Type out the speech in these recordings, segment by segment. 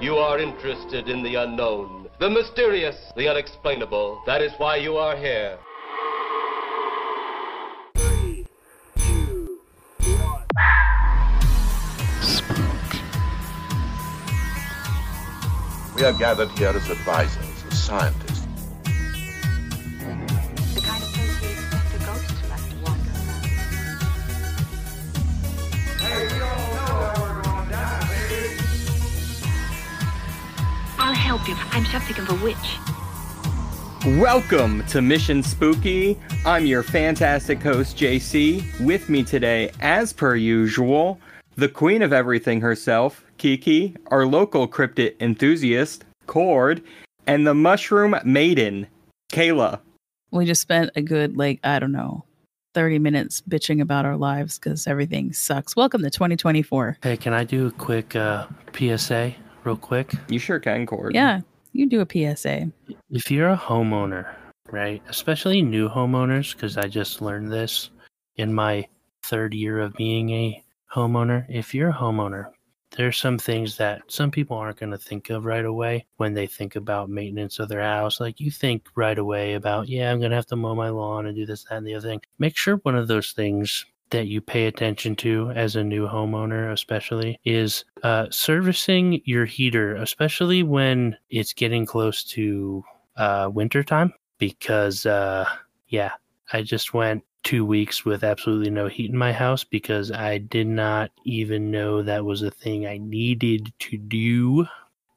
You are interested in the unknown, the mysterious, the unexplainable. That is why you are here. We are gathered here as advisors, as scientists. Help you. I'm something of a witch. Welcome to Mission Spooky. I'm your fantastic host, JC. With me today, as per usual, the queen of everything herself, Kiki, our local cryptid enthusiast, Cord, and the mushroom maiden, Kayla. we just spent a good like i don't know 30 minutes bitching about our lives because everything sucks welcome to 2024 Hey, can I do a quick uh, PSA real quick? You sure can, Cord. yeah you do a psa If you're a homeowner, right, especially new homeowners, because I just learned this in my third year of being a homeowner. If you're a homeowner, there's some things that some people aren't going to think of right away when they think about maintenance of their house. Like you think right away about, yeah, I'm going to have to mow my lawn and do this, that, and the other thing. Make sure one of those things that you pay attention to as a new homeowner, especially, is uh, servicing your heater, especially when it's getting close to uh, wintertime. Because, uh, yeah, I just went two weeks with absolutely no heat in my house because I did not even know that was a thing I needed to do.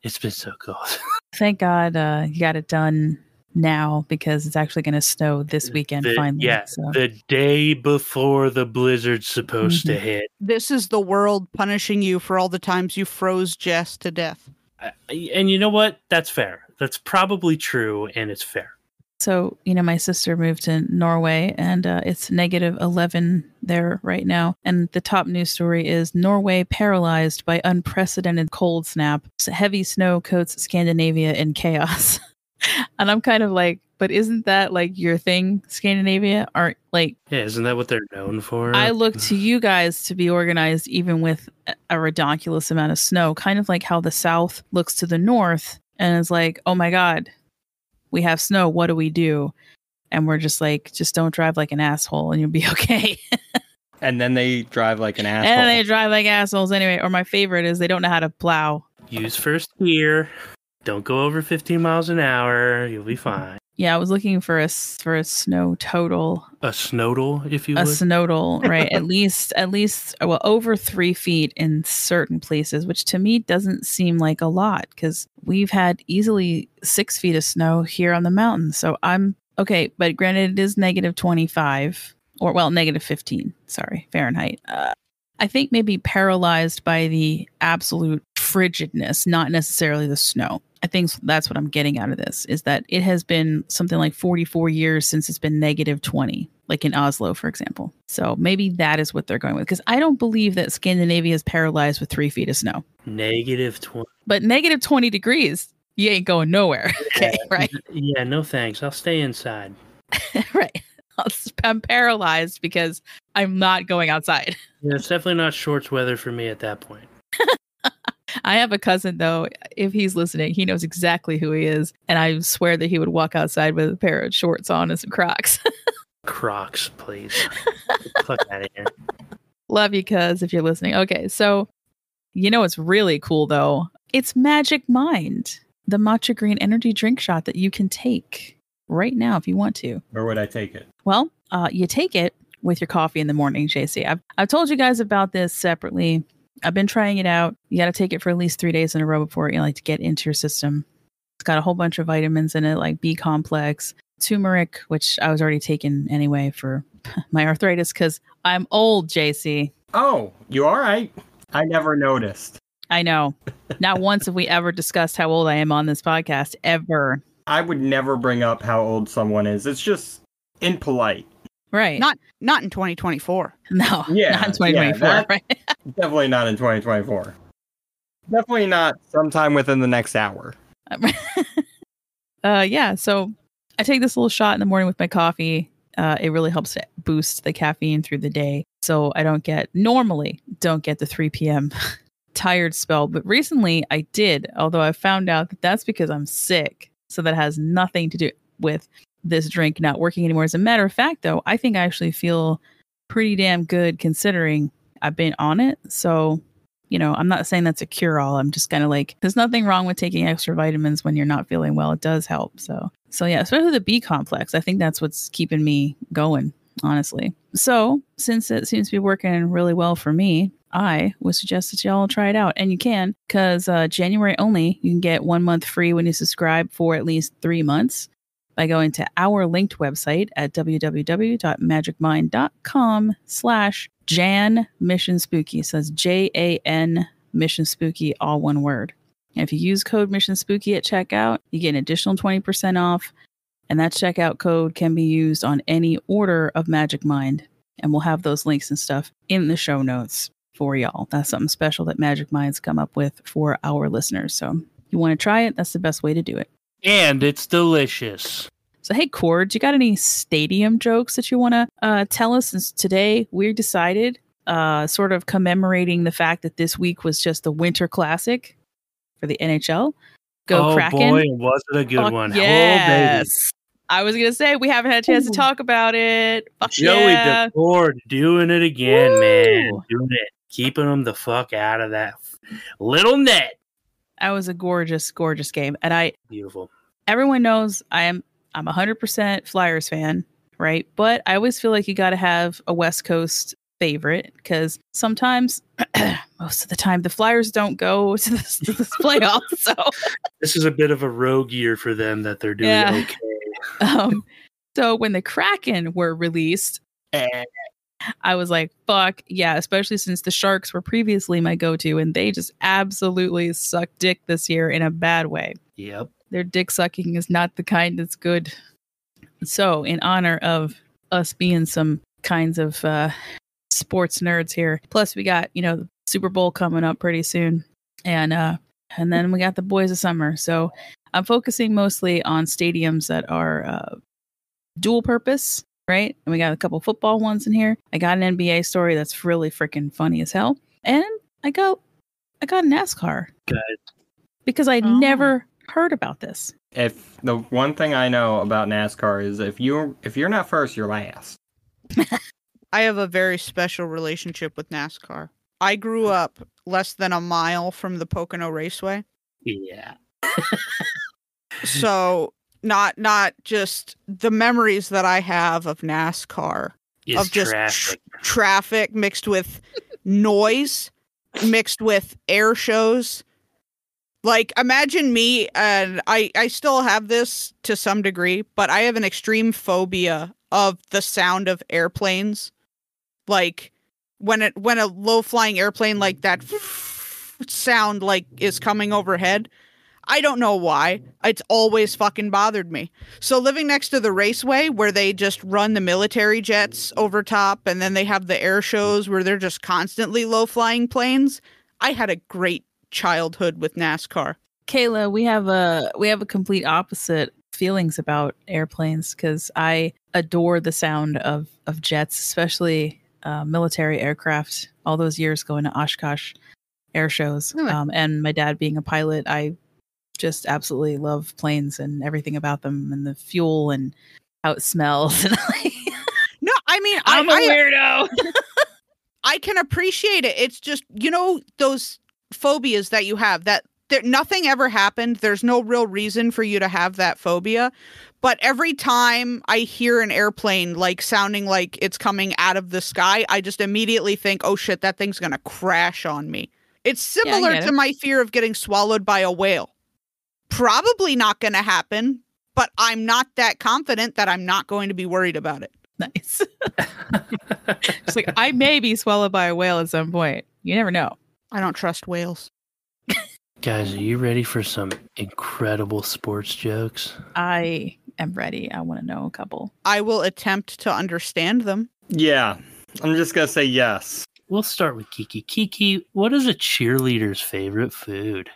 It's been so cold. thank god uh you got it done now because it's actually going to snow this weekend The- finally yeah, so the day before the blizzard's supposed to Mhm. hit. This is the world punishing you for all the times you froze Jess to death. I- And you know what? That's fair. That's probably true, and it's fair. so you know my sister moved to norway and uh, it's negative 11 there right now and the top news story is norway paralyzed by unprecedented cold snap heavy snow coats scandinavia in chaos and i'm kind of like but isn't that like your thing scandinavia aren't like Yeah, isn't that what they're known for? I look to you guys to be organized even with a- a ridiculous amount of snow, kind of like how the South looks to the North and is like, oh my God, we have snow. What do we do? And we're just like, just don't drive like an asshole and you'll be okay. And then they drive like an asshole. and they drive like assholes anyway. Or my favorite is they don't know how to plow. Use first gear. Don't go over 15 miles an hour. You'll be fine. Yeah, I was looking for a for a snow total, A snowdle, if you a would. right? at least, at least, well, over three feet in certain places, which to me doesn't seem like a lot because we've had easily six feet of snow here on the mountain. So I'm okay, but granted, it is negative 25 or well, negative 15, sorry, Fahrenheit. Uh, I think maybe paralyzed by the absolute frigidness, not necessarily the snow. I think that's what I'm getting out of this is that it has been something like 44 years since it's been negative 20, like in Oslo, for example. So maybe that is what they're going with because I don't believe that Scandinavia is paralyzed with three feet of snow. Negative 20. But negative 20 degrees, you ain't going nowhere. Okay, right? Yeah, no thanks. I'll stay inside. right. I'm paralyzed because I'm not going outside. Yeah, it's definitely not shorts weather for me at that point. I have a cousin though. If he's listening, he knows exactly who he is, and I swear that he would walk outside with a pair of shorts on and some Crocs. Crocs, please. Fuck out of here. Love you, cuz if you're listening. Okay, so you know what's really cool though? It's Magic Mind, the matcha green energy drink shot that you can take right now if you want to. Where would I take it? Well, uh, you take it with your coffee in the morning, JC. I've, I've told you guys about this separately. I've been trying it out. You got to take it for at least three days in a row before you know, like to get into your system. It's got a whole bunch of vitamins in it, like B complex, turmeric, which I was already taking anyway for my arthritis because I'm old, JC. Oh, you all right? I never noticed. I know. Not once have we ever discussed how old I am on this podcast, ever. I would never bring up how old someone is. It's just impolite. Right. Not not in 2024. no. Yeah, Not in 2024. yeah, right. Definitely not in 2024. Definitely not sometime within the next hour. uh yeah so i take this little shot in the morning with my coffee uh it really helps to boost the caffeine through the day so i don't get normally don't get the 3 p.m tired spell, but recently I did, although I found out that that's because I'm sick. So that has nothing to do with this drink not working anymore. As a matter of fact, though, I think I actually feel pretty damn good considering I've been on it. So, you know, I'm not saying that's a cure all. I'm just kind of like, there's nothing wrong with taking extra vitamins when you're not feeling well. It does help. So, so yeah, especially the B complex. I think that's what's keeping me going, honestly. So, since it seems to be working really well for me, I would suggest that y'all try it out. And you can, because uh, January only, you can get one month free when you subscribe for at least three months by going to our linked website at www.magicmind.com slash Jan Mission Spooky. So J-A-N Mission Spooky, all one word. And if you use code Mission Spooky at checkout, you get an additional 20% off. And that checkout code can be used on any order of Magic Mind. And we'll have those links and stuff in the show notes for y'all. That's something special that Magic Mind's come up with for our listeners. So you want to try it, that's the best way to do it. And it's delicious. So, hey, Cord, you got any stadium jokes that you want to uh, tell us? Since today we decided, uh, sort of commemorating the fact that this week was just the Winter Classic for the NHL. Go oh Kraken! boy, was it a good Fuck one? Oh, baby. yes. I was gonna say we haven't had a chance to talk about it. Fuck Joey yeah. Daccord doing it again, man. Doing it. Keeping them the fuck out of that little net. That was a gorgeous, gorgeous game, and I Beautiful. everyone knows I am I'm a hundred percent Flyers fan, right? But I always feel like you got to have a West Coast favorite because sometimes, most of the time, the Flyers don't go to this, to this playoff. So, This is a bit of a rogue year for them that they're doing Yeah. okay. um, so when the Kraken were released, Eh, I was like, "Fuck yeah!" Especially since the Sharks were previously my go-to, and they just absolutely suck dick this year in a bad way. Yep. their dick sucking is not the kind that's good. So, in honor of us being some kinds of uh, sports nerds here, plus we got you know the Super Bowl coming up pretty soon, and uh, and then we got the Boys of Summer. So, I'm focusing mostly on stadiums that are uh, dual purpose, right? And we got a couple football ones in here. I got an NBA story that's really freaking funny as hell, and I got I got NASCAR Good. because I Oh. never heard about this. If the one thing I know about NASCAR is if you if you're not first, you're last. I have a very special relationship with NASCAR. I grew up less than a mile from the Pocono Raceway. Yeah. So not not just the memories that I have of NASCAR It's of just traffic. tr- traffic mixed with noise, mixed with air shows. Like imagine me and I I still have this to some degree, but I have an extreme phobia of the sound of airplanes. Like when it when a low flying airplane like that mm. sound like is coming overhead. I don't know why. It's always fucking bothered me. So living next to the raceway where they just run the military jets over top and then they have the air shows where they're just constantly low flying planes, I had a great childhood with NASCAR. Kayla, we have a we have a complete opposite feelings about airplanes because I adore the sound of of jets, especially uh, military aircraft. All those years going to Oshkosh air shows, Really? um, and my dad being a pilot, I just absolutely love planes and everything about them, and the fuel and how it smells. And like, No, I mean I'm I, a I, weirdo. I can appreciate it. It's just you know those phobias that you have that there nothing ever happened. There's no real reason for you to have that phobia. But every time I hear an airplane like sounding like it's coming out of the sky, I just immediately think, "Oh shit, that thing's going to crash on me." It's similar get to it. my fear of getting swallowed by a whale. Probably not going to happen, but I'm not that confident that I'm not going to be worried about it. nice. it's like I may be swallowed by a whale at some point. You never know. I don't trust whales. Guys, are you ready for some incredible sports jokes? I am ready. I want to know a couple. I will attempt to understand them. Yeah, I'm just gonna say yes. We'll start with Kiki. Kiki, what is a cheerleader's favorite food?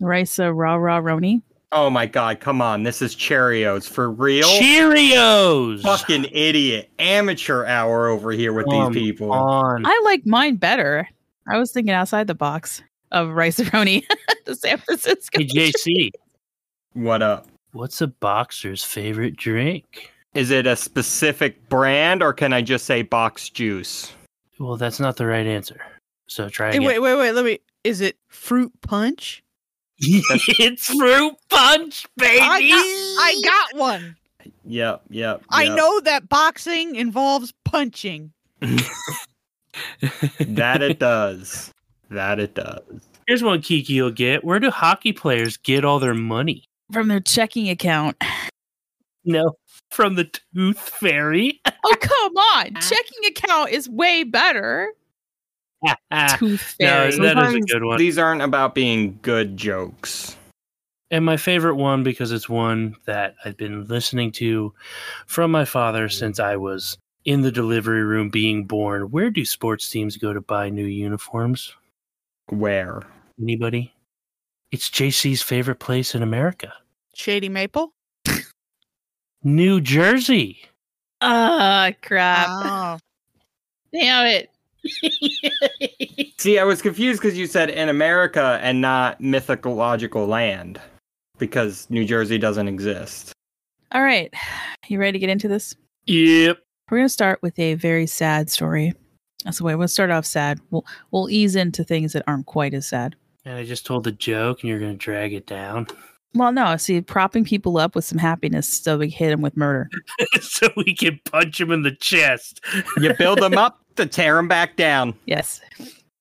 Risa rah rah roni. Oh my god, come on, this is Cheerios for real. Cheerios! Fucking idiot, amateur hour over here with Come these people. on. I like mine better. I was thinking outside the box. of rice roni to San Francisco. Hey, JC, What up? what's a boxer's favorite drink? Is it a specific brand or can I just say box juice? Well, that's not the right answer. So try Hey, again. wait, wait, wait. Let me. Is it fruit punch? it's fruit punch, baby. I got, I got one. Yep, yep. I yep. know that boxing involves punching. that it does. That it does. Here's one Kiki you'll get. Where do hockey players get all their money? From their checking account. No, from the Tooth Fairy. Oh, come on. Checking account is way better. Tooth no, that is a good one. These aren't about being good jokes. And my favorite one because it's one that I've been listening to from my father since I was in the delivery room being born. Where do sports teams go to buy new uniforms? Where? Anybody? It's JC's favorite place in America. Shady Maple. New Jersey. Ah, crap. Oh. Damn it. See, I was confused because you said in America and not mythological land because New Jersey doesn't exist. All right. You ready to get into this? Yep. We're going to start with a very sad story. That's the way we'll start off sad. We'll we'll ease into things that aren't quite as sad. And I just told a joke and you're going to drag it down Well, no, see, propping people up with some happiness so we hit them with murder. so we can punch him in the chest. You build them up to tear them back down. Yes.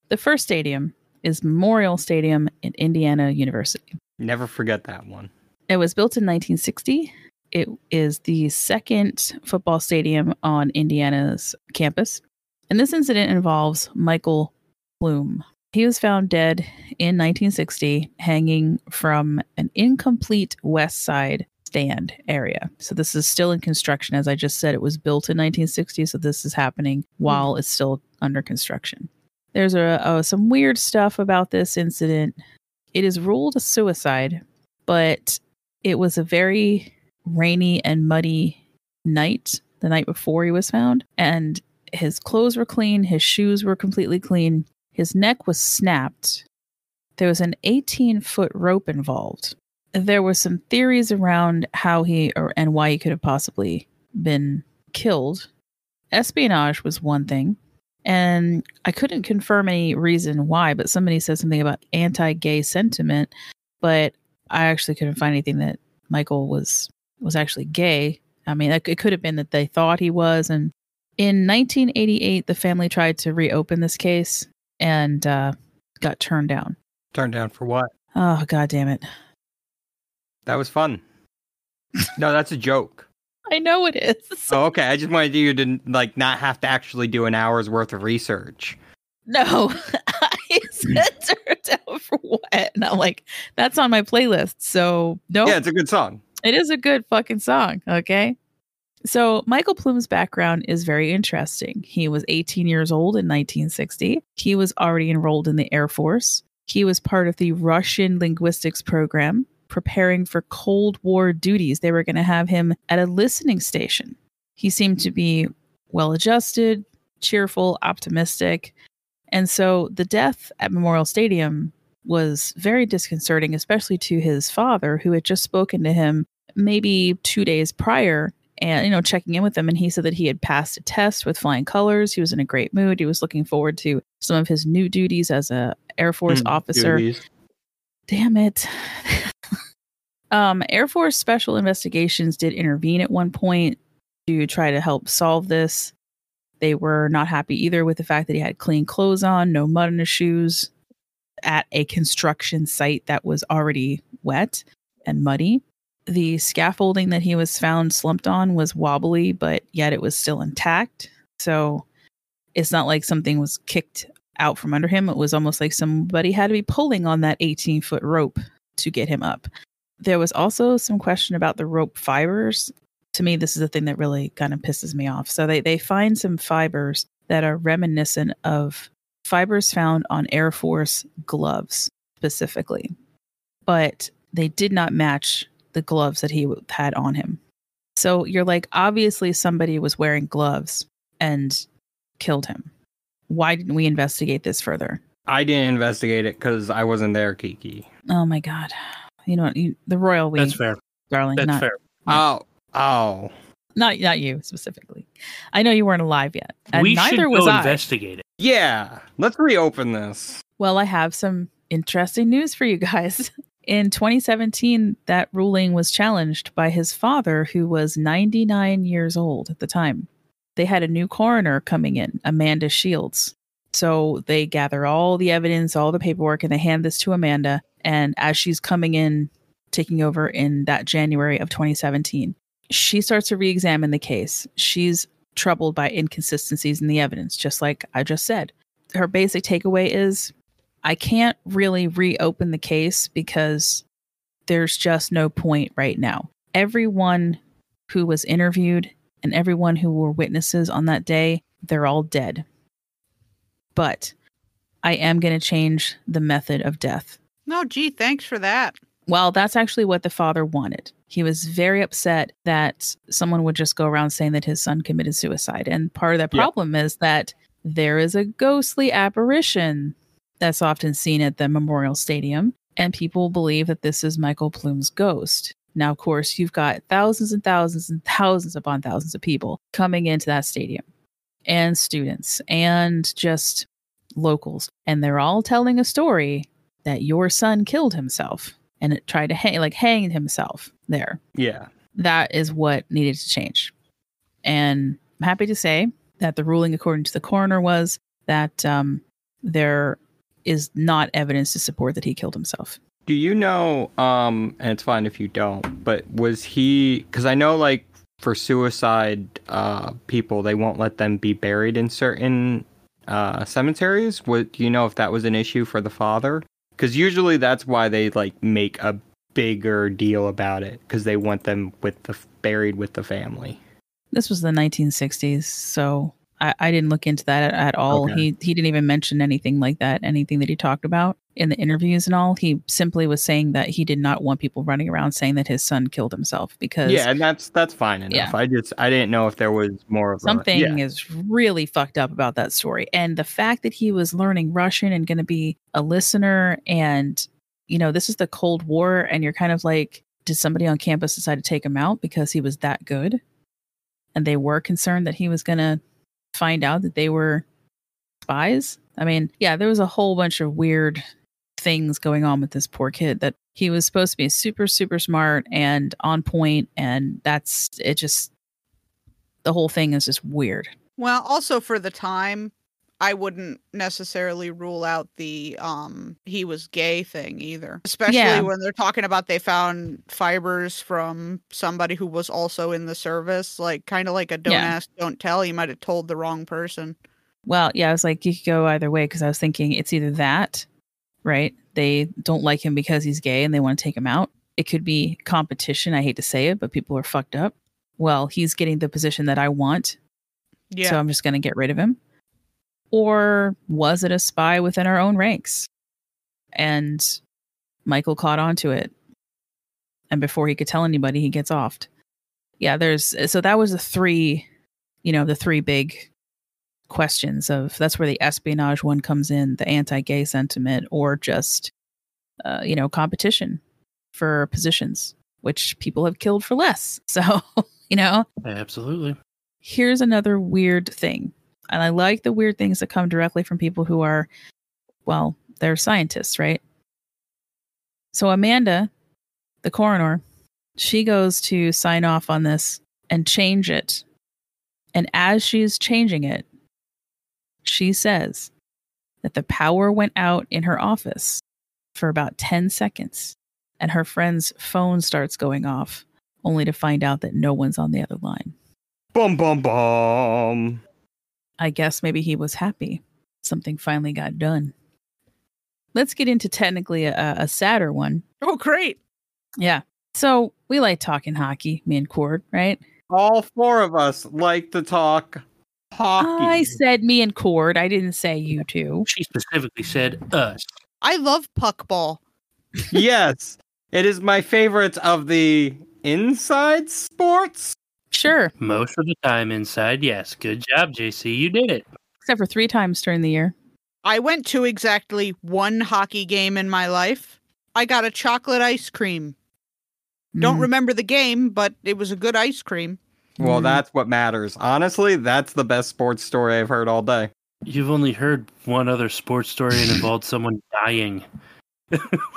The first stadium is Memorial Stadium in Indiana University. Never forget that one. It was built in 1960. It is the second football stadium on Indiana's campus. And this incident involves Michael Plume. He was found dead in 1960, hanging from an incomplete west side stand area. So this is still in construction. As I just said, it was built in 1960, so this is happening hmm. while it's still under construction. There's a, a some weird stuff about this incident. It is ruled a suicide, but it was a very rainy and muddy night the night before he was found and his clothes were clean his shoes were completely clean his neck was snapped. There was an 18 foot rope involved. There were some theories around how he or and why he could have possibly been killed. Espionage was one thing and i couldn't confirm any reason why but somebody said something about anti-gay sentiment but i actually couldn't find anything that michael was was actually gay. I mean it could have been that they thought he was and in 1988 the family tried to reopen this case and uh, got turned down Turned down for what? oh god damn it That was fun. no, that's a joke. i know it is Oh, okay. I just wanted you to like not have to actually do an hour's worth of research. no i said turned down for what and i'm like that's on my playlist so no Yeah, it's a good song. It is a good fucking song, okay? So, Michael Plume's background is very interesting. He was 18 years old in 1960. He was already enrolled in the Air Force. He was part of the Russian linguistics program, preparing for Cold War duties. They were going to have him at a listening station. He seemed to be well adjusted, cheerful, optimistic. And so, the death at Memorial Stadium was very disconcerting, especially to his father, who had just spoken to him maybe two days prior and, you know, checking in with him. And he said that he had passed a test with flying colors. He was in a great mood. He was looking forward to some of his new duties as a Air Force Hmm, officer. duties. Damn it. um, Air Force Special Investigations did intervene at one point to try to help solve this. They were not happy either with the fact that he had clean clothes on, no mud in his shoes, at a construction site that was already wet and muddy. The scaffolding that he was found slumped on was wobbly, but yet it was still intact. So it's not like something was kicked out from under him. It was almost like somebody had to be pulling on that 18 foot rope to get him up. There was also some question about the rope fibers. To me, this is the thing that really kind of pisses me off. So they, they find some fibers that are reminiscent of fibers found on Air Force gloves specifically, but they did not match the gloves that he had on him. So you're like, obviously somebody was wearing gloves and killed him. Why didn't we investigate this further? I didn't investigate it because I wasn't there, Kiki. Oh my god. You know what? You, the royal we, That's fair. darling. That's not, fair. Oh, oh. not not you specifically. I know you weren't alive yet, and we neither should was go I. investigate it. Yeah. Let's reopen this. Well, I have some interesting news for you guys. In 2017, that ruling was challenged by his father, who was 99 years old at the time. They had a new coroner coming in, Amanda Shields. So they gather all the evidence, all the paperwork, and they hand this to Amanda. And as she's coming in, taking over in that January of 2017, she starts to re examine the case. She's troubled by inconsistencies in the evidence, just like I just said. Her basic takeaway is I can't really reopen the case because there's just no point right now. Everyone who was interviewed and everyone who were witnesses on that day, they're all dead. But I am going to change the method of death. No, gee, thanks for that. Well, that's actually what the father wanted. He was very upset that someone would just go around saying that his son committed suicide. And part of the Yeah. problem is that there is a ghostly apparition that's often seen at the Memorial Stadium, and people believe that this is Michael Plume's ghost. Now, of course, you've got thousands and thousands and thousands upon thousands of people coming into that stadium, and students, and just locals, and they're all telling a story that your son killed himself and it tried to hang, like hang himself there Yeah. that is what needed to change. And I'm happy to say that the ruling, according to the coroner, was that um, there is not evidence to support that he killed himself. Do you know, um, and it's fine if you don't, but was he, because I know like for suicide uh, people, they won't let them be buried in certain uh, cemeteries. What, do you know if that was an issue for the father? Because usually that's why they like make a bigger deal about it because they want them with the buried with the family. This was the 1960s, so I, I didn't look into that at, at all. Okay. He he didn't even mention anything like that, anything that he talked about in the interviews and all. He simply was saying that he did not want people running around saying that his son killed himself because Yeah, and that's that's fine enough. Yeah. I just I didn't know if there was more of a- something yeah. is really fucked up about that story and the fact that he was learning russian and going to be a listener and you know this is the cold war and you're kind of like did somebody on campus decide to take him out because he was that good and they were concerned that he was going to find out that they were spies. I mean yeah there was a whole bunch of weird things going on with this poor kid that he was supposed to be super super smart and on point and that's it just the whole thing is just weird. Well, also for the time, I wouldn't necessarily rule out the um he was gay thing either. Especially Yeah. when they're talking about they found fibers from somebody who was also in the service, like kind of like a don't Yeah. ask, don't tell. He might have told the wrong person. Well, yeah, I was like, you could go either way because I was thinking it's either that, right? They don't like him because he's gay and they want to take him out. It could be competition. I hate to say it, but people are fucked up. Well, he's getting the position that I want, Yeah. so I'm just going to get rid of him. Or was it a spy within our own ranks? And Michael caught on to it. And before he could tell anybody, he gets offed. Yeah, there's so that was the three, you know, the three big questions of that's where the espionage one comes in, the anti-gay sentiment, or just uh, you know competition for positions, which people have killed for less. So you know, Absolutely. here's another weird thing, and I like the weird things that come directly from people who are, well, they're scientists, right? So Amanda, the coroner, she goes to sign off on this and change it. And as she's changing it, she says that the power went out in her office for about 10 seconds and her friend's phone starts going off, only to find out that no one's on the other line. Bum bum bum. I guess maybe he was happy. Something finally got done. Let's get into technically a, a sadder one. oh, great. Yeah. So we like talking hockey, me and Cord, right? All four of us like to talk hockey. I said me and Cord. I didn't say you two. She specifically said us. I love puckball. yes, it is my favorite of the inside sports. Sure. Most of the time inside, yes. Good job, JC. You did it. Except for three times during the year. I went to exactly one hockey game in my life. I got a chocolate ice cream. Don't Mm. remember the game, but it was a good ice cream. Well, Mm. that's what matters. Honestly, that's the best sports story I've heard all day. You've only heard one other sports story and involved someone dying.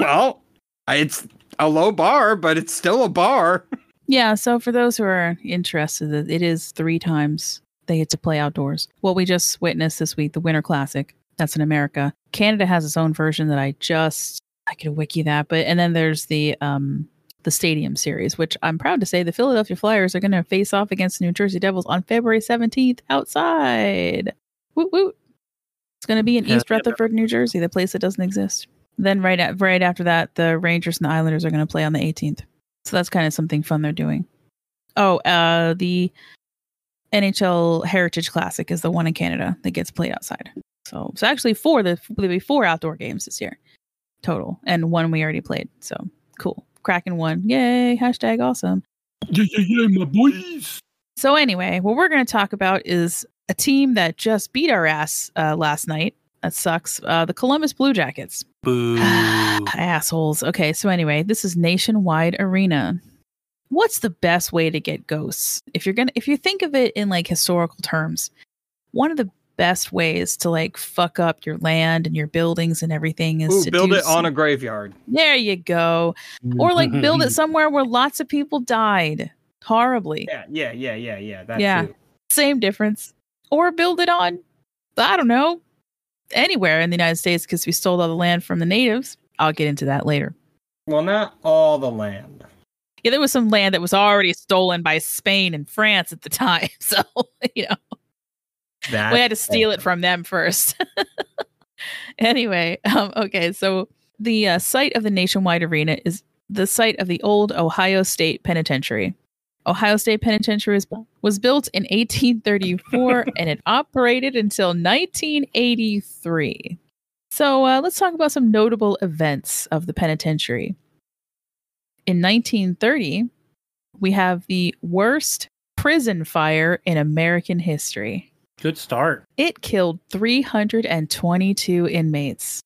Well, it's a low bar, but it's still a bar. Yeah, so for those who are interested, it is three times they get to play outdoors. What we just witnessed this week, the Winter Classic, that's in America. Canada has its own version that I just I could wiki that, but and then there's the um the Stadium Series, which I'm proud to say the Philadelphia Flyers are going to face off against the New Jersey Devils on February 17th outside. Woot woot. It's going to be in East. Rutherford, New Jersey, the place that doesn't exist. Then right at, right after that, the Rangers and the Islanders are going to play on the 18th. So that's kind of something fun they're doing. Oh, uh, the NHL Heritage Classic is the one in Canada that gets played outside. So so actually four. The there'll be four outdoor games this year total, and one we already played. So cool. Kraken won. Yay! Hashtag awesome. Yeah, yeah, yeah, my boys. So anyway, what we're going to talk about is a team that just beat our ass uh, last night. That sucks. Uh, the Columbus Blue Jackets. Boo. Assholes. Okay, so anyway, this is Nationwide Arena. What's the best way to get ghosts? If you're gonna if you think of it in like historical terms, one of the best ways to like fuck up your land and your buildings and everything is Ooh, to build it on some- a graveyard. There you go. Or like build it somewhere where lots of people died horribly. Yeah, yeah, yeah, yeah, yeah. That Yeah. too. Same difference. Or build it on I don't know, anywhere in the United States because we stole all the land from the natives. I'll get into that later. Well, not all the land. Yeah, there was some land that was already stolen by Spain and France at the time. So, you know, That we had to steal it from them first. anyway, um, okay, so the uh, site of the Nationwide Arena is the site of the old Ohio State Penitentiary. Ohio State Penitentiary was, was built in 1834 and it operated until 1983. So uh, let's talk about some notable events of the penitentiary. In 1930, we have the worst prison fire in American history. Good start. It killed 322 inmates.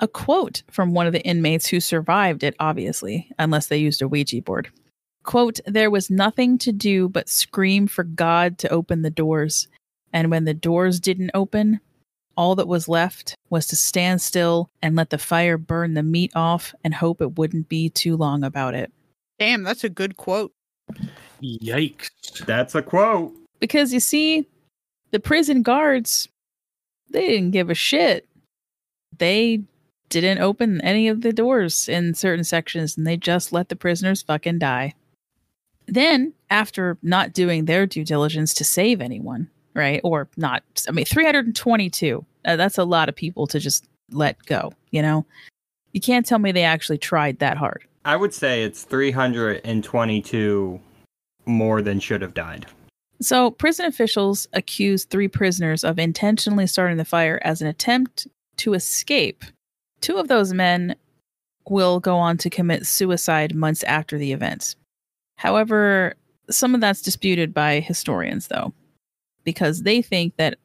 A quote from one of the inmates who survived it, obviously, unless they used a Ouija board. Quote, there was nothing to do but scream for God to open the doors. And when the doors didn't open, all that was left was to stand still and let the fire burn the meat off and hope it wouldn't be too long about it. Damn, that's a good quote. Yikes. That's a quote. Because you see, the prison guards, they didn't give a shit. They didn't open any of the doors in certain sections and they just let the prisoners fucking die. Then, after not doing their due diligence to save anyone, right? Or not, I mean, 322. Uh, that's a lot of people to just let go, you know? You can't tell me they actually tried that hard. I would say it's 322 more than should have died. So, prison officials accused three prisoners of intentionally starting the fire as an attempt to escape. Two of those men will go on to commit suicide months after the event. However, some of that's disputed by historians, though, because they think that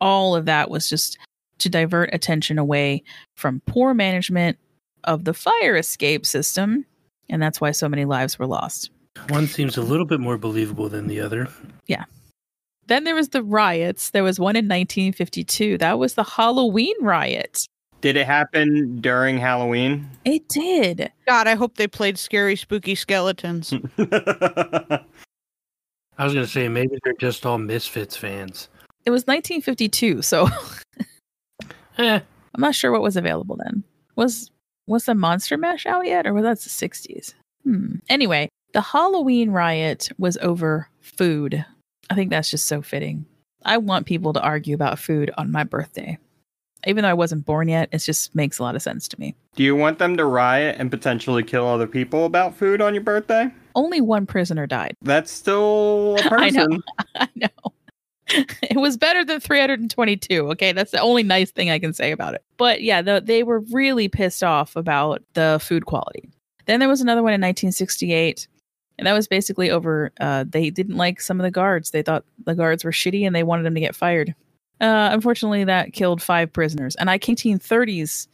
all of that was just to divert attention away from poor management of the fire escape system, and that's why so many lives were lost. One seems a little bit more believable than the other. Yeah. Then there was the riots. There was one in 1952. That was the Halloween riot. Did it happen during Halloween? It did. God, I hope they played scary, spooky skeletons. I was going to say, maybe they're just all Misfits fans. It was 1952, so Eh, I'm not sure what was available then. Was was the Monster Mash out yet, or was that the 60s? Hmm. Anyway, the Halloween riot was over food. I think that's just so fitting. I want people to argue about food on my birthday. Even though I wasn't born yet, it just makes a lot of sense to me. Do you want them to riot and potentially kill other people about food on your birthday? Only one prisoner died. That's still a I know. person. I know. it was better than 322. Okay. That's the only nice thing I can say about it. But yeah, the, they were really pissed off about the food quality. Then there was another one in 1968. And that was basically over. Uh, they didn't like some of the guards. They thought the guards were shitty and they wanted them to get fired. Uh, unfortunately, that killed five prisoners. And I 1930s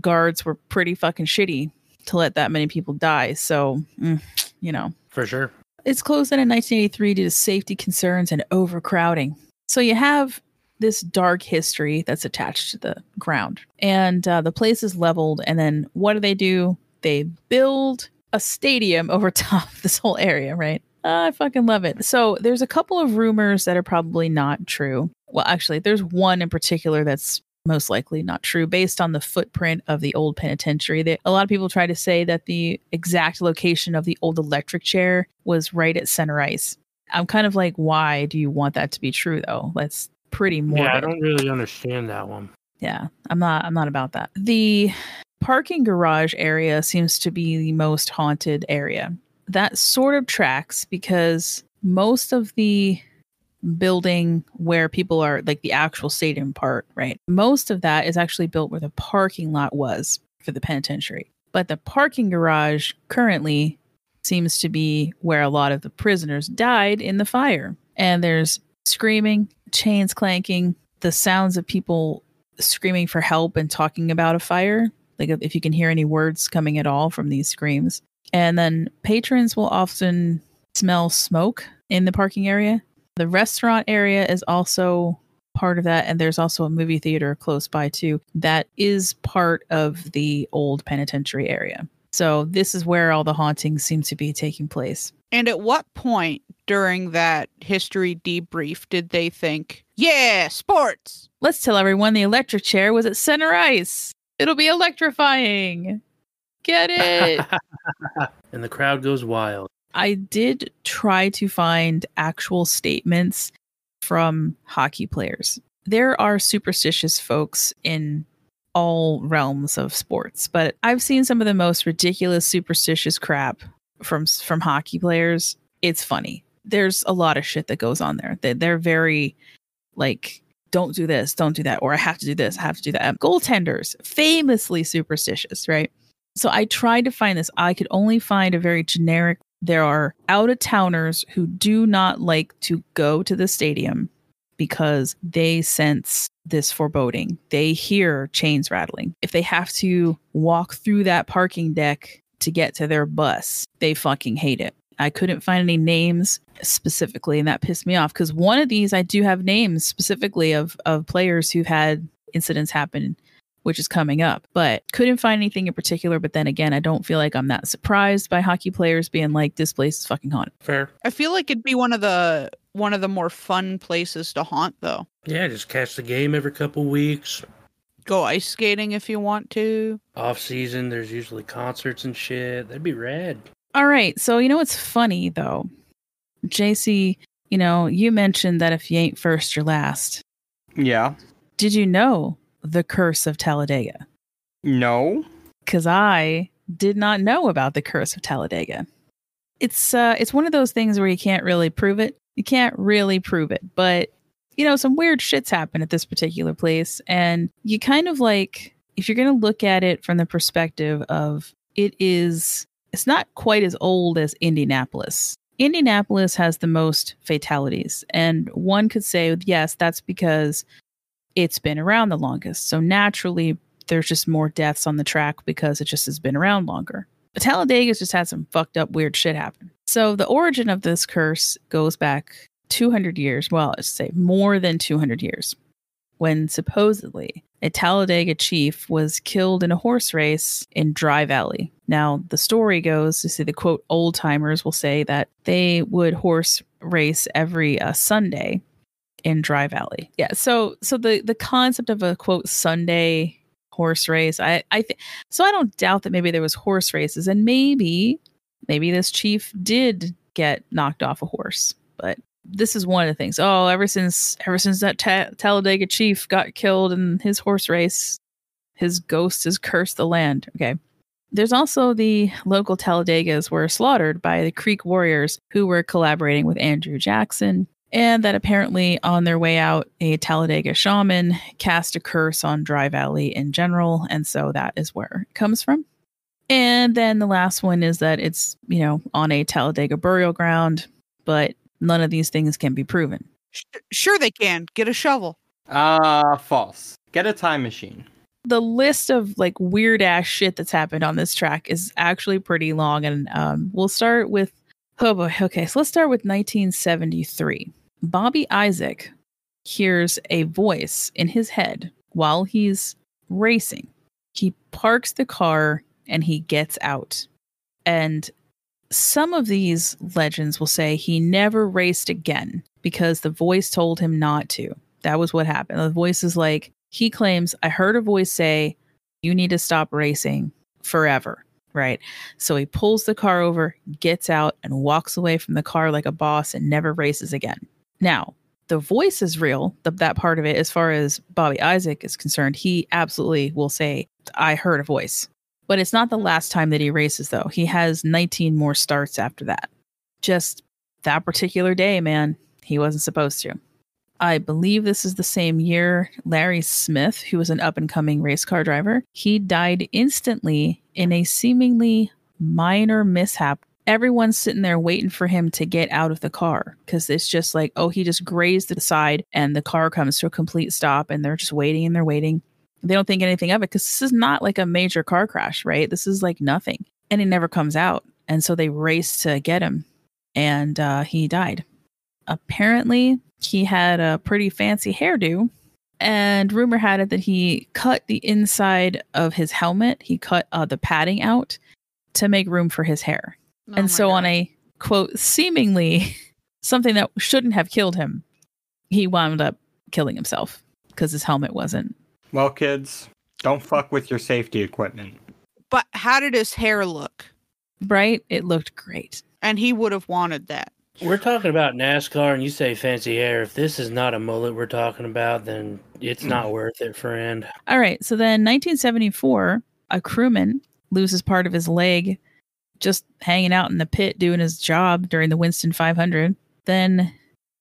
guards were pretty fucking shitty to let that many people die. So, mm, you know, For sure. it's closed in in 1983 due to safety concerns and overcrowding. So you have this dark history that's attached to the ground, and uh, the place is leveled. And then what do they do? They build a stadium over top of this whole area, right? I fucking love it. So there's a couple of rumors that are probably not true. Well, actually, there's one in particular that's most likely not true based on the footprint of the old penitentiary. That a lot of people try to say that the exact location of the old electric chair was right at center ice. I'm kind of like, why do you want that to be true though? That's pretty morbid. Yeah, I don't really understand that one. Yeah, I'm not I'm not about that. The parking garage area seems to be the most haunted area. That sort of tracks because most of the building where people are like the actual stadium part, right? Most of that is actually built where the parking lot was for the penitentiary. But the parking garage currently seems to be where a lot of the prisoners died in the fire. And there's screaming, chains clanking, the sounds of people screaming for help and talking about a fire. Like if you can hear any words coming at all from these screams. And then patrons will often smell smoke in the parking area. The restaurant area is also part of that. And there's also a movie theater close by too that is part of the old penitentiary area. So this is where all the hauntings seem to be taking place. And at what point during that history debrief did they think, yeah, sports? Let's tell everyone the electric chair was at center ice. It'll be electrifying. Get it? and the crowd goes wild. I did try to find actual statements from hockey players. There are superstitious folks in all realms of sports, but I've seen some of the most ridiculous superstitious crap from from hockey players. It's funny. There's a lot of shit that goes on there. They, they're very like don't do this, don't do that, or I have to do this, I have to do that. Um, goaltenders, famously superstitious, right? So I tried to find this. I could only find a very generic. There are out of towners who do not like to go to the stadium because they sense this foreboding. They hear chains rattling. If they have to walk through that parking deck to get to their bus, they fucking hate it. I couldn't find any names specifically, and that pissed me off because one of these I do have names specifically of of players who've had incidents happen, which is coming up, but couldn't find anything in particular. But then again, I don't feel like I'm that surprised by hockey players being like, "This place is fucking haunted." Fair. I feel like it'd be one of the one of the more fun places to haunt though. Yeah, just catch the game every couple weeks. Go ice skating if you want to. Off season, there's usually concerts and shit. That'd be rad. All right, so you know what's funny though, JC. You know, you mentioned that if you ain't first, you're last. Yeah. Did you know the curse of Talladega? No. because I did not know about the curse of Talladega. It's uh it's one of those things where you can't really prove it. You can't really prove it, but you know, some weird shits happen at this particular place and you kind of like if you're going to look at it from the perspective of it is it's not quite as old as Indianapolis. Indianapolis has the most fatalities and one could say yes, that's because it's been around the longest. So naturally there's just more deaths on the track because it just has been around longer. But Talladega's just had some fucked up weird shit happen. So the origin of this curse goes back 200 years. Well, let's say more than 200 years, when supposedly a Talladega chief was killed in a horse race in Dry Valley. Now, the story goes to see the quote old timers will say that they would horse race every uh, Sunday in Dry Valley. Yeah, so so the the concept of a quote Sunday horse race, I I think so I don't doubt that maybe there was horse races and maybe maybe this chief did get knocked off a horse, but this is one of the things. Oh, ever since ever since that Ta- Talladega chief got killed in his horse race, his ghost has cursed the land. Okay. There's also the local Talladegas were slaughtered by the Creek Warriors who were collaborating with Andrew Jackson. And that apparently, on their way out, a Talladega shaman cast a curse on Dry Valley in general. And so that is where it comes from. And then the last one is that it's, you know, on a Talladega burial ground, but none of these things can be proven. Sure, they can get a shovel. Uh, false. Get a time machine. the list of like weird ass shit that's happened on this track is actually pretty long and um we'll start with oh boy. Okay so let's start with 1973 bobby isaac hears a voice in his head while he's racing. He parks the car and he gets out. And some of these legends will say he never raced again because the voice told him not to. That was what happened. The voice is like he claims i heard a voice say you need to stop racing forever right? So he pulls the car over gets out and walks away from the car like a boss and never races again. Now the voice is real the, that part of it as far as bobby isaac is concerned he absolutely will say i heard a voice. But it's not the mm-hmm. last time that he races though. He has 19 more starts after that. Just that particular day man he wasn't supposed to I believe this is the same year Larry Smith, who was an up and coming race car driver, he died instantly in a seemingly minor mishap. Everyone's sitting there waiting for him to get out of the car because it's just like, oh, he just grazed the side and the car comes to a complete stop and they're just waiting and they're waiting. They don't think anything of it because this is not like a major car crash, right? This is like nothing. And he never comes out. And so they race to get him and uh, he died. Apparently, he had a pretty fancy hairdo and rumor had it that he cut the inside of his helmet he cut uh, the padding out to make room for his hair Oh and my so on a quote seemingly something that shouldn't have killed him he wound up killing himself because his helmet wasn't Well, kids, don't fuck with your safety equipment. But how did his hair look? right it looked great And he would have wanted that. We're talking about NASCAR, and you say fancy hair. If this is not a mullet we're talking about, then it's not mm. worth it, friend. all right so then 1974 a crewman loses part of his leg just hanging out in the pit doing his job during the Winston 500. Then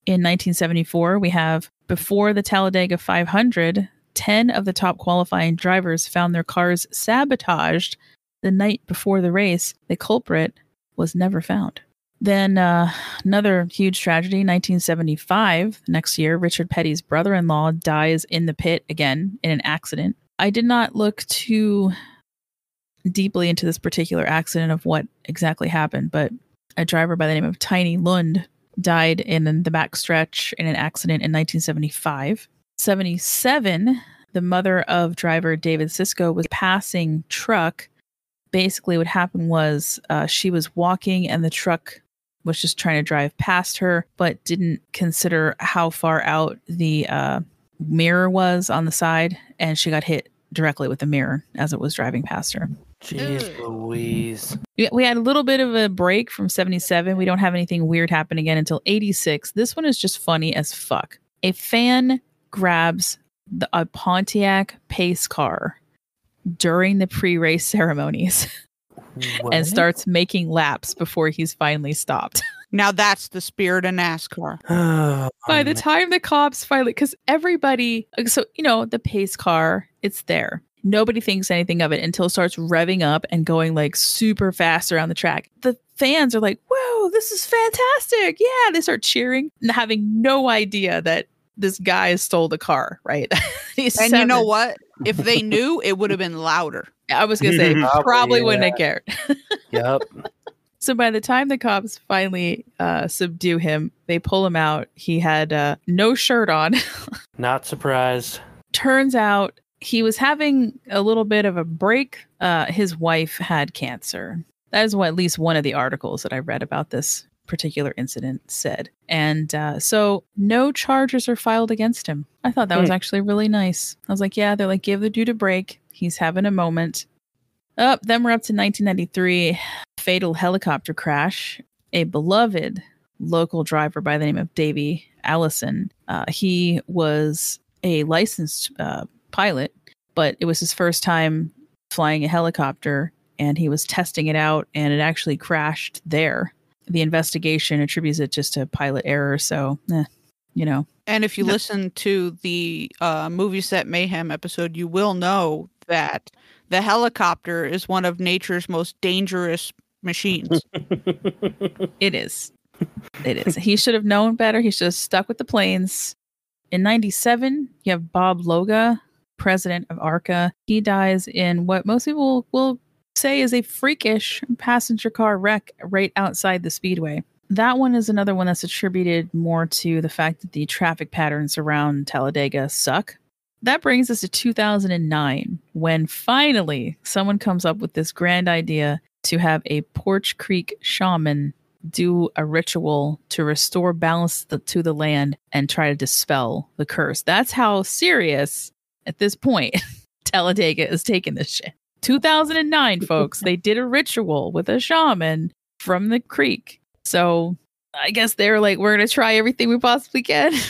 in 1974, we have before the Talladega 500, 10 of the top qualifying drivers found their cars sabotaged the night before the race. The culprit was never found. Then uh, another huge tragedy, 1975. Next year, Richard Petty's brother in law dies in the pit again in an accident. I did not look too deeply into this particular accident of what exactly happened, but a driver by the name of Tiny Lund died in the backstretch in an accident in 1975. 77, the mother of driver David Sisko was passing truck. Basically, what happened was uh, she was walking and the truck was just trying to drive past her, but didn't consider how far out the uh, mirror was on the side, and she got hit directly with the mirror as it was driving past her. Jeez Louise. We- We had a little bit of a break from 77. We don't have anything weird happen again until 86. This one is just funny as fuck. A fan grabs the, a Pontiac pace car during the pre race ceremonies What? and starts making laps before he's finally stopped. Now that's the spirit of NASCAR. Oh, By the man. time the cops finally, because everybody, so, you know, the pace car, it's there. Nobody thinks anything of it until it starts revving up and going like super fast around the track. The fans are like, whoa, this is fantastic. Yeah. They start cheering and having no idea that this guy stole the car, right? He's And you know what? If they knew, it would have been louder. I was going to say, Probably, probably wouldn't have cared. Yep. So by the time the cops finally uh, subdue him, they pull him out. He had uh, no shirt on. Not surprised. turns out he was having a little bit of a break. Uh, his wife had cancer. That is what at least one of the articles that I read about this particular incident said. And uh, so no charges are filed against him. I thought that was actually really nice. I was like, yeah, they're like, give the dude a break. He's having a moment. Up, then we're up to 1993, fatal helicopter crash. A beloved local driver by the name of Davey Allison. Uh, he was a licensed uh, pilot, but it was his first time flying a helicopter and he was testing it out and it actually crashed there. The investigation attributes it just to pilot error. So, eh, you know, And if you listen to the uh, movie set mayhem episode, you will know that the helicopter is one of nature's most dangerous machines. it is. It is. he should have known better. He should have stuck with the planes In 97, you have Bob Loga, president of ARCA. He dies in what most people will say is a freakish passenger car wreck right outside the speedway. That one is another one that's attributed more to the fact that the traffic patterns around Talladega suck. That brings us to 2009, when finally someone comes up with this grand idea to have a Poarch Creek shaman do a ritual to restore balance to the land and try to dispel the curse. That's how serious at this point Talladega is taking this shit. 2009, folks, they did a ritual with a shaman from the creek. So I guess they're like, we're going to try everything we possibly can.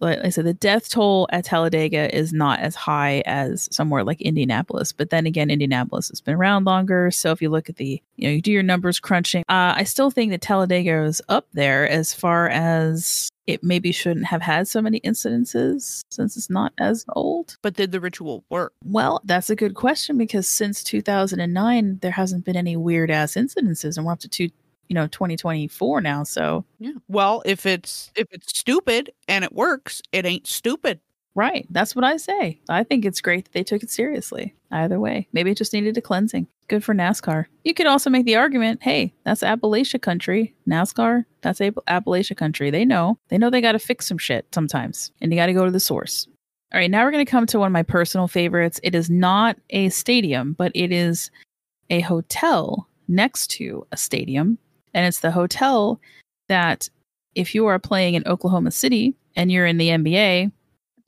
like I said, the death toll at Talladega is not as high as somewhere like Indianapolis. But then again, Indianapolis has been around longer. So if you look at the, you know, you do your numbers crunching, uh, I still think that Talladega is up there as far as it maybe shouldn't have had so many incidences since it's not as old. But did the ritual work? Well, that's a good question because since 2009, there hasn't been any weird ass incidences, and we're up to two, you know, 2024 now. So Yeah. Well, if it's if it's stupid and it works, it ain't stupid. Right. That's what I say. I think it's great that they took it seriously. Either way, maybe it just needed a cleansing. Good for NASCAR. You could also make the argument hey, that's Appalachia country. NASCAR, that's App- Appalachia country. They know. They know they got to fix some shit sometimes, and you got to go to the source. All right, now we're going to come to one of my personal favorites. It is not a stadium, but it is a hotel next to a stadium. And it's the hotel that, if you are playing in Oklahoma City and you're in the NBA,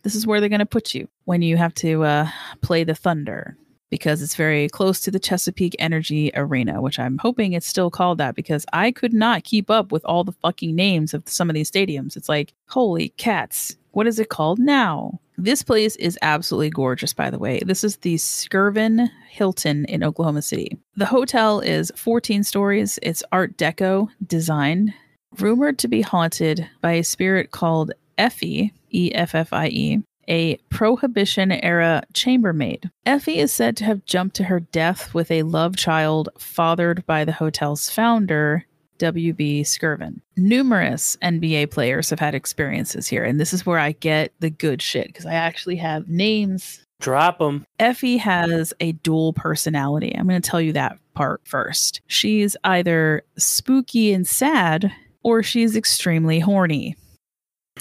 this is where they're going to put you when you have to uh, play the Thunder because it's very close to the Chesapeake Energy Arena, which I'm hoping it's still called that because I could not keep up with all the fucking names of some of these stadiums. It's like, holy cats, what is it called now? This place is absolutely gorgeous, by the way. This is the Skirvin Hilton in Oklahoma City. The hotel is 14 stories, it's Art Deco design, rumored to be haunted by a spirit called Effie, E F F I E, a Prohibition era chambermaid. Effie is said to have jumped to her death with a love child fathered by the hotel's founder, W.B. Skirvin. Numerous NBA players have had experiences here, and this is where I get the good shit because I actually have names. Drop them. Effie has a dual personality. I'm going to tell you that part first. She's either spooky and sad, or she's extremely horny.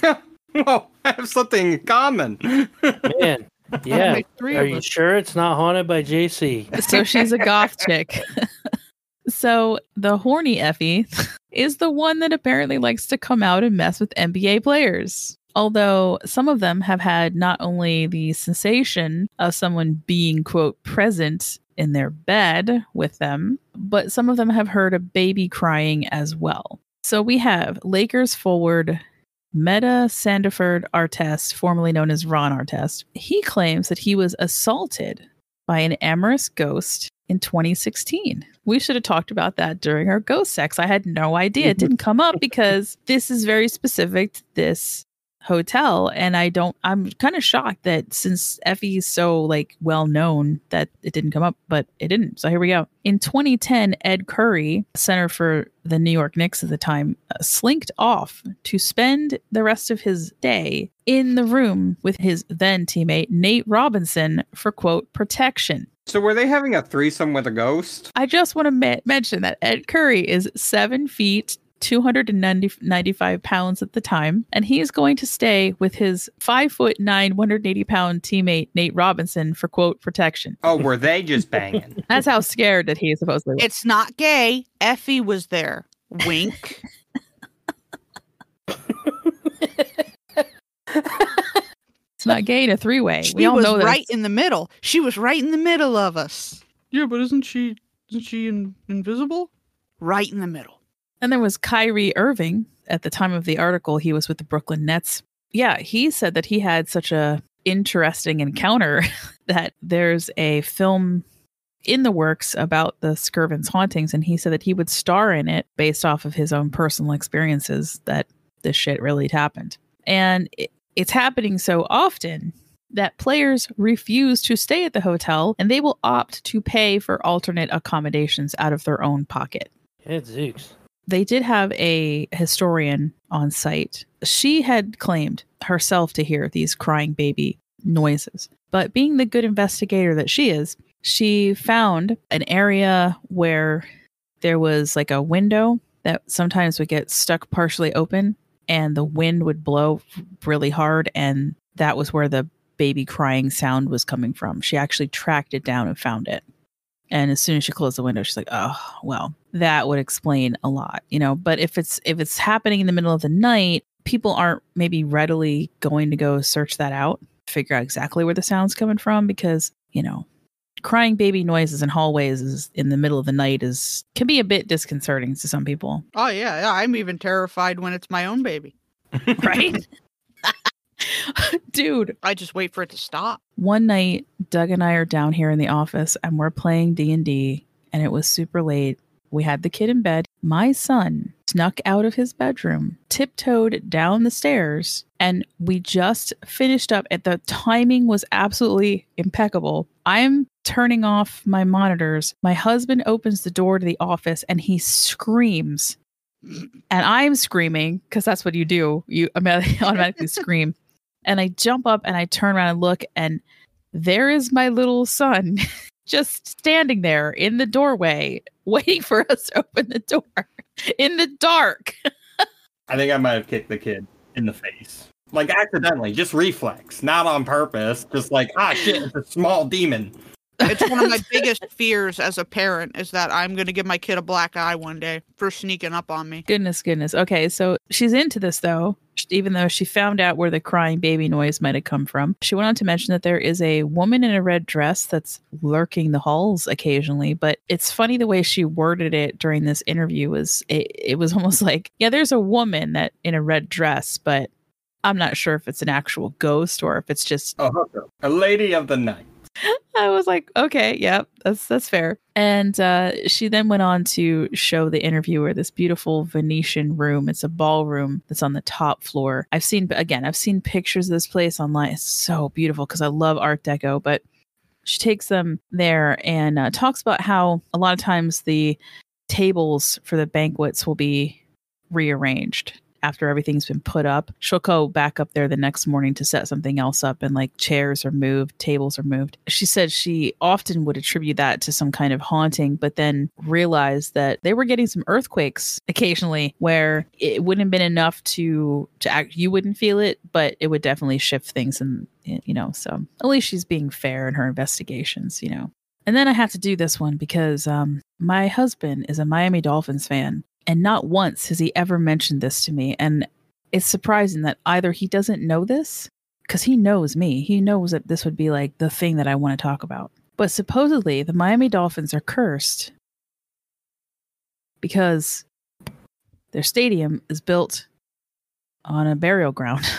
Whoa, I have something in common. Man. Yeah. Are you sure it's not haunted by JC? So she's a goth chick. so the horny Effie is the one that apparently likes to come out and mess with NBA players. Although some of them have had not only the sensation of someone being, quote, present in their bed with them, but some of them have heard a baby crying as well. So we have Lakers forward Metta Sandiford Artest, formerly known as Ron Artest. He claims that he was assaulted by an amorous ghost in 2016. We should have talked about that during our ghost sex. I had no idea. It didn't come up because this is very specific to this hotel and I don't I'm kind of shocked that since Effie is so like well known that it didn't come up but it didn't. So here we go. In 2010 Ed Curry, center for the New York Knicks at the time, uh, slinked off to spend the rest of his day in the room with his then teammate Nate Robinson for quote protection. So were they having a threesome with a ghost? I just want to me- mention that Ed Curry is seven feet, 295 pounds at the time, and he's going to stay with his five foot nine, 180 pound teammate, Nate Robinson, for quote protection. Oh, were they just banging? That's how scared that he supposedly was. It's not gay. Effie was there. Wink. It's not gay in a three way. We all know that. right in the middle. She was right in the middle of us. Yeah, but isn't she isn't she in, invisible? Right in the middle. And there was Kyrie Irving. At the time of the article, he was with the Brooklyn Nets. Yeah, he said that he had such a interesting encounter that there's a film in the works about the Skirvin's hauntings, and he said that he would star in it based off of his own personal experiences that this shit really happened. And it, it's happening so often that players refuse to stay at the hotel and they will opt to pay for alternate accommodations out of their own pocket. Yeah, Zooks. They did have a historian on site. She had claimed herself to hear these crying baby noises. But being the good investigator that she is, she found an area where there was like a window that sometimes would get stuck partially open and the wind would blow really hard and that was where the baby crying sound was coming from. She actually tracked it down and found it. And as soon as she closed the window, she's like, "Oh, well, that would explain a lot, you know." But if it's if it's happening in the middle of the night, people aren't maybe readily going to go search that out, figure out exactly where the sound's coming from, because you know, crying baby noises in hallways is in the middle of the night is can be a bit disconcerting to some people, Oh yeah, yeah, I'm even terrified when it's my own baby. right? Dude, I just wait for it to stop. one night doug and i are down here in the office and we're playing d&d and it was super late. We had the kid in bed. My son snuck out of his bedroom tiptoed down the stairs and we just finished up and the timing was absolutely impeccable. I'm turning off my monitors. My husband opens the door to the office and he screams. And i'm screaming because that's what you do. You automatically scream and I jump up and I turn around and look, and there is my little son just standing there in the doorway, waiting for us to open the door in the dark. I think I might have kicked the kid in the face. Like accidentally, just reflex, not on purpose. Just like, ah, shit, it's a small demon. It's one of my biggest fears as a parent is that I'm going to give my kid a black eye one day for sneaking up on me. Goodness, goodness. Okay, so she's into this though, even though she found out where the crying baby noise might have come from. She went on to mention that there is a woman in a red dress that's lurking the halls occasionally, but it's funny the way she worded it during this interview was it, it was almost like, yeah, there's a woman that in a red dress, but I'm not sure if it's an actual ghost or if it's just oh, A hooker, a lady of the night. I was like, okay, yep, that's that's fair. And uh, she then went on to show the interviewer this beautiful Venetian room. It's a ballroom that's on the top floor. I've seen again, I've seen pictures of this place online. It's so beautiful because I love Art Deco. But she takes them there and uh, talks about how a lot of times the tables for the banquets will be rearranged after everything's been put up. She'll go back up there the next morning to set something else up, and like chairs are moved, tables are moved. She said she often would attribute that to some kind of haunting, but then realized that they were getting some earthquakes occasionally where it wouldn't have been enough to to act. You wouldn't feel it, but it would definitely shift things, and you know. So at least she's being fair in her investigations, you know. And then I have to do this one because um, my husband is a Miami Dolphins fan, and not once has he ever mentioned this to me. And it's surprising that either he doesn't know this, because he knows me, he knows that this would be like the thing that I want to talk about. But supposedly, the Miami Dolphins are cursed because their stadium is built on a burial ground.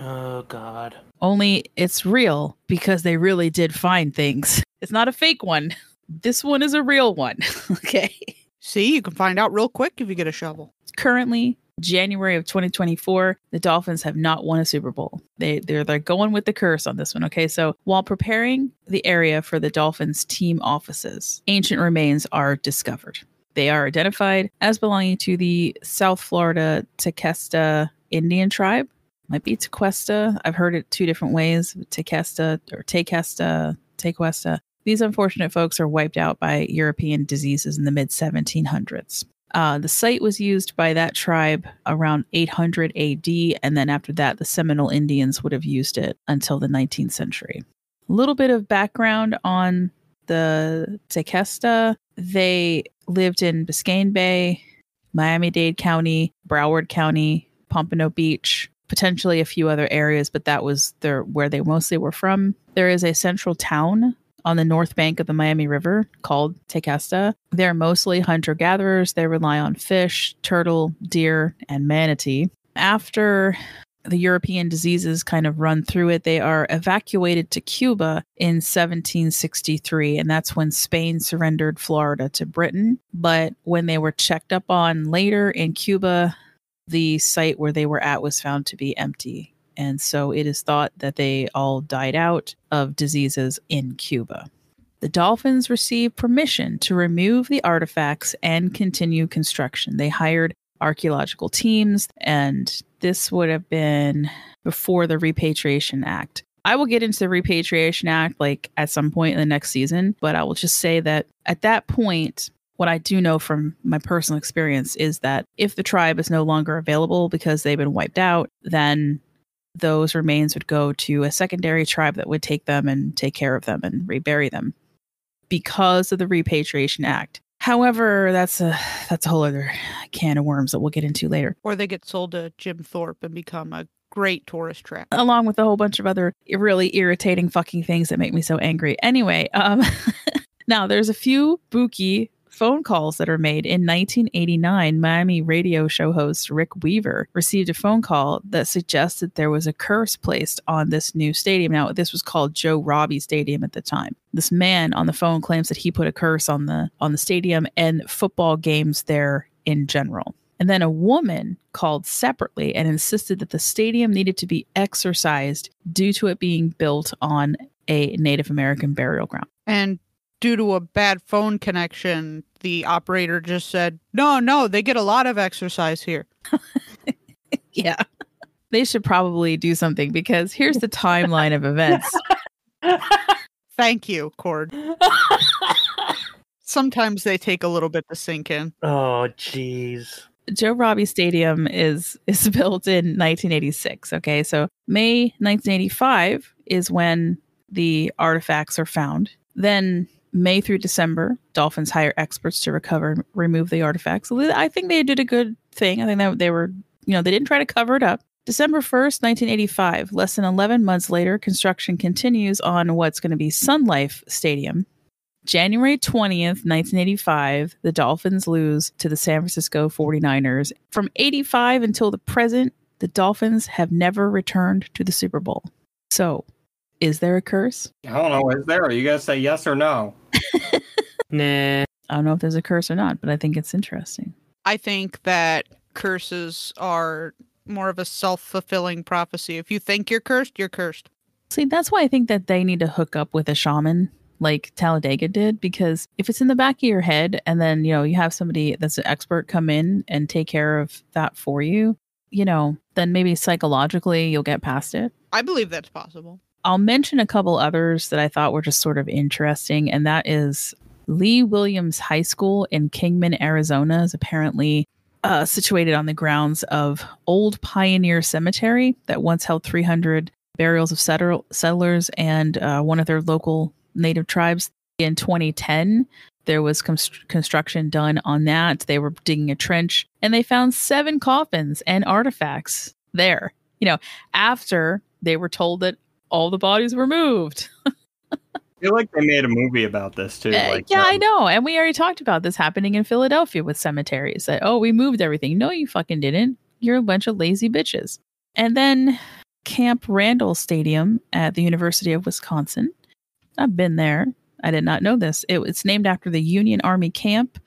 Oh God. Only it's real because they really did find things. It's not a fake one. This one is a real one. okay. See, you can find out real quick if you get a shovel. Currently, January of 2024, the Dolphins have not won a Super Bowl. They they're they're going with the curse on this one. Okay, so while preparing the area for the Dolphins team offices, ancient remains are discovered. They are identified as belonging to the South Florida Tequesta Indian tribe. Might be Tequesta. I've heard it two different ways: Tequesta or Tequesta, Tequesta. These unfortunate folks are wiped out by European diseases in the mid 1700s. Uh, the site was used by that tribe around 800 AD, and then after that, the Seminole Indians would have used it until the 19th century. A little bit of background on the Tequesta. They lived in Biscayne Bay, Miami Dade County, Broward County, Pompano Beach, potentially a few other areas, but that was their where they mostly were from. There is a central town on the north bank of the Miami River called Tequesta. They're mostly hunter gatherers. They rely on fish, turtle, deer, and manatee. After the European diseases kind of run through it, they are evacuated to Cuba in 1763, and that's when Spain surrendered Florida to Britain. But when they were checked up on later in Cuba, the site where they were at was found to be empty. And so it is thought that they all died out of diseases in Cuba. the Dolphins received permission to remove the artifacts and continue construction. They hired archaeological teams, and this would have been before the Repatriation Act. I will get into the Repatriation Act like at some point in the next season, but I will just say that at that point, what I do know from my personal experience is that if the tribe is no longer available because they've been wiped out, then those remains would go to a secondary tribe that would take them and take care of them and rebury them because of the Repatriation Act. However, that's a that's a whole other can of worms that we'll get into later. Or they get sold to Jim Thorpe and become a great tourist trap. along with a whole bunch of other really irritating fucking things that make me so angry. Anyway, um now there's a few Buki phone calls that are made. In 1989 miami radio show host rick weaver received a phone call that suggested there was a curse placed on this new stadium. Now this was called joe robbie stadium at the time. This man on the phone claims that he put a curse on the on the stadium and football games there in general. And then a woman called separately and insisted that the stadium needed to be exorcised due to it being built on a Native American burial ground. And due to a bad phone connection, the operator just said, No, no, they get a lot of exercise here. Yeah. They should probably do something because here's the timeline of events. Thank you, Cord. Sometimes they take a little bit to sink in. Oh, jeez. Joe Robbie Stadium is is built in 1986. Okay, so May 1985 is when the artifacts are found. Then May through December, Dolphins hire experts to recover and remove the artifacts. I think they did a good thing. I think that they were, you know, they didn't try to cover it up. December 1st, 1985, less than 11 months later, construction continues on what's going to be Sun Life Stadium. January 20th, 1985, the Dolphins lose to the San Francisco 49ers. From 85 until the present, the Dolphins have never returned to the Super Bowl. So, is there a curse? I don't know. Is there? Are you guys say yes or no? Nah. I don't know if there's a curse or not, but I think it's interesting. I think that curses are more of a self fulfilling prophecy. If you think you're cursed, you're cursed. See, that's why I think that they need to hook up with a shaman like Talladega did, because if it's in the back of your head and then, you know, you have somebody that's an expert come in and take care of that for you, you know, then maybe psychologically you'll get past it. I believe that's possible. I'll mention a couple others that I thought were just sort of interesting, and that is Lee Williams High School in Kingman, Arizona, is apparently uh, situated on the grounds of Old Pioneer Cemetery that once held 300 burials of settle- settlers and uh, one of their local native tribes. In 2010, there was const- construction done on that. They were digging a trench and they found seven coffins and artifacts there. You know, after they were told that all the bodies were moved. I feel like they made a movie about this too. Uh, like, yeah, I um, know. And we already talked about this happening in Philadelphia with cemeteries that, oh, we moved everything. No, you fucking didn't. You're a bunch of lazy bitches. And then Camp Randall Stadium at the University of Wisconsin. I've been there. I did not know this. It, it's named after the Union Army camp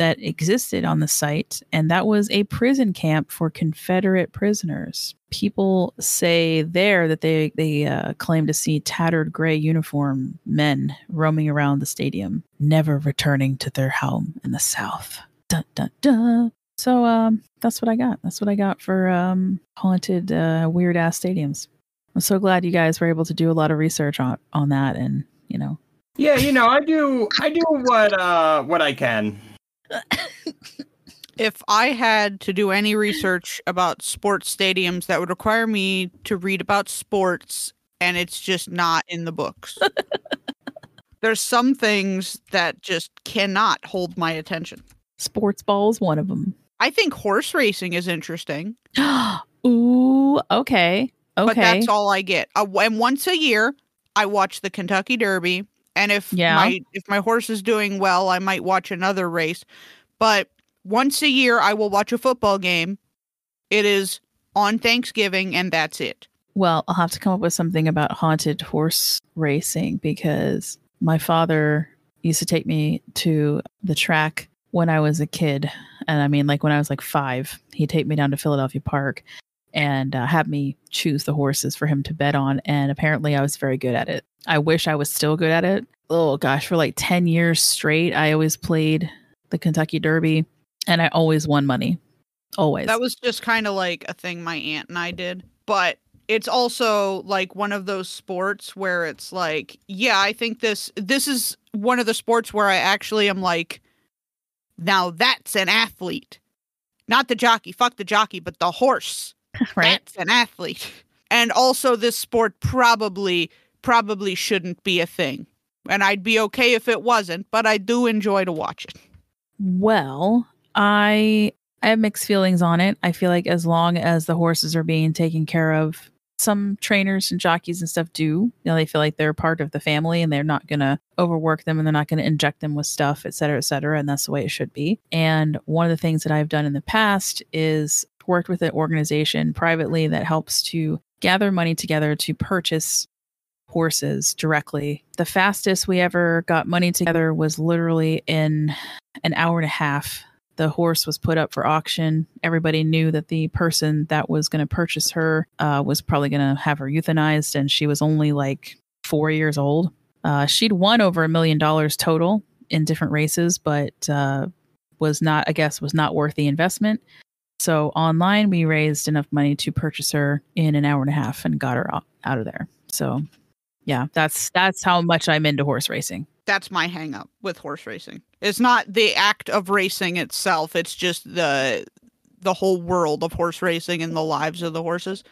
that existed on the site, and that was a prison camp for Confederate prisoners. People say there that they they uh, claim to see tattered gray uniform men roaming around the stadium, never returning to their home in the South. Dun dun dun. So um, that's what I got. That's what I got for um, haunted, uh, weird ass stadiums. I'm so glad you guys were able to do a lot of research on on that, and you know, Yeah, you know, I do. I do what uh what I can. If I had to do any research about sports stadiums, that would require me to read about sports, and it's just not in the books. There's some things that just cannot hold my attention. sports ball is one of them. I think horse racing is interesting, Ooh, okay, okay. but that's all I get. Uh, and once a year, I watch the Kentucky Derby, and if Yeah. my if my horse is doing well, I might watch another race. But once a year, I will watch a football game. It is on Thanksgiving, and that's it. Well, I'll have to come up with something about haunted horse racing because my father used to take me to the track when I was a kid. And I mean, like when I was like five, he'd take me down to Philadelphia Park and uh, have me choose the horses for him to bet on. And apparently I was very good at it. I wish I was still good at it, oh gosh, for like 10 years straight, I always played the Kentucky Derby and I always won money. Always. That was just kind of like a thing my aunt and I did. But it's also like one of those sports where it's like, yeah, I think this this is one of the sports where I actually am like, now that's an athlete. Not the jockey, fuck the jockey, but the horse. right. That's an athlete. And also this sport probably probably shouldn't be a thing. And I'd be okay if it wasn't, but I do enjoy to watch it. Well, I I have mixed feelings on it. I feel like as long as the horses are being taken care of, some trainers and jockeys and stuff do. You know, they feel like they're part of the family and they're not going to overwork them and they're not going to inject them with stuff, et cetera, et cetera. And that's the way it should be. And one of the things that I've done in the past is worked with an organization privately that helps to gather money together to purchase horses directly. The fastest we ever got money together was literally in an hour and a half. The horse was put up for auction. Everybody knew that the person that was going to purchase her uh, was probably going to have her euthanized, and she was only like four years old. Uh, she'd won over a million dollars total in different races, but uh, was not, I guess, was not worth the investment. So online, we raised enough money to purchase her in an hour and a half and got her out, out of there. So, yeah, that's that's how much I'm into horse racing. That's my hang up with horse racing. It's not the act of racing itself, it's just the the whole world of horse racing and the lives of the horses.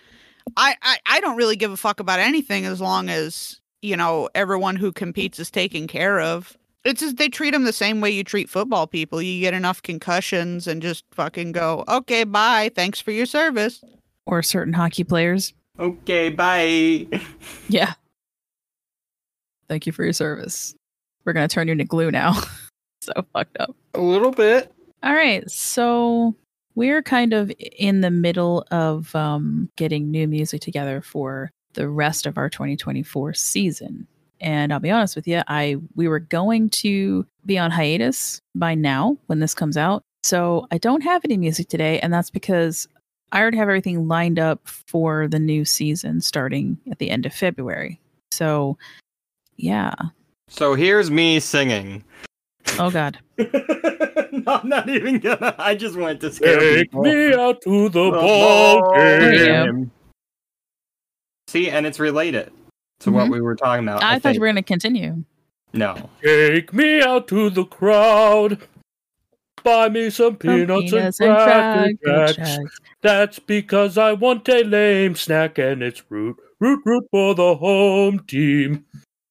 I, I, I don't really give a fuck about anything as long as, you know, everyone who competes is taken care of. It's just they treat them the same way you treat football people. You get enough concussions and just fucking go, okay, bye. Thanks for your service. Or certain hockey players. Okay, bye. Yeah. Thank you for your service. We're gonna turn you into glue now. so fucked up. A little bit. All right, so we're kind of in the middle of um, getting new music together for the rest of our 2024 season. And I'll be honest with you, I we were going to be on hiatus by now when this comes out. So I don't have any music today, and that's because I already have everything lined up for the new season starting at the end of February. So yeah. So here's me singing. Oh god. no, I'm not even gonna. I just went to scare Take people. me out to the The ball ball game. game. See, and it's related to what Mhm. we were talking about. I, I, thought think. you were gonna continue. No. Take me out to the crowd. Buy me some peanuts, Peanuts and and cracker Cracker jacks. Jacks. That's because I want a lame snack and it's root, root, root for the home team.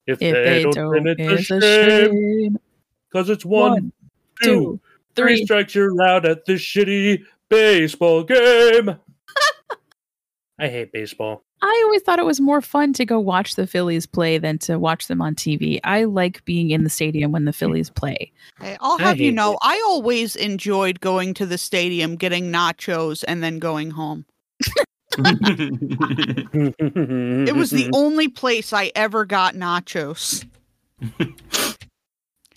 If, If they, don't, win, it's a shame. Because it's one, One, two, two, three three. strikes, you're out at this shitty baseball game. I hate baseball. I always thought it was more fun to go watch the Phillies play than to watch them on TV. I like being in the stadium when the mm. Phillies play. Hey, I'll have you know, it. I always enjoyed going to the stadium, getting nachos, and then going home. It was the only place I ever got nachos.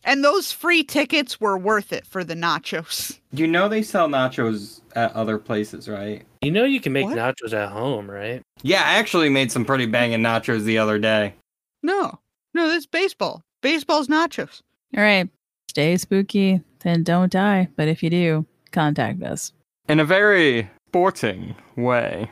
and those free tickets were worth it for the nachos. you know they sell nachos at other places, right? You know you can make What? nachos at home, right? Yeah, I actually made some pretty banging nachos the other day. No, no, that's baseball. Baseball's nachos. All right. Stay spooky, then don't die. But if you do, contact us. In a very sporting way.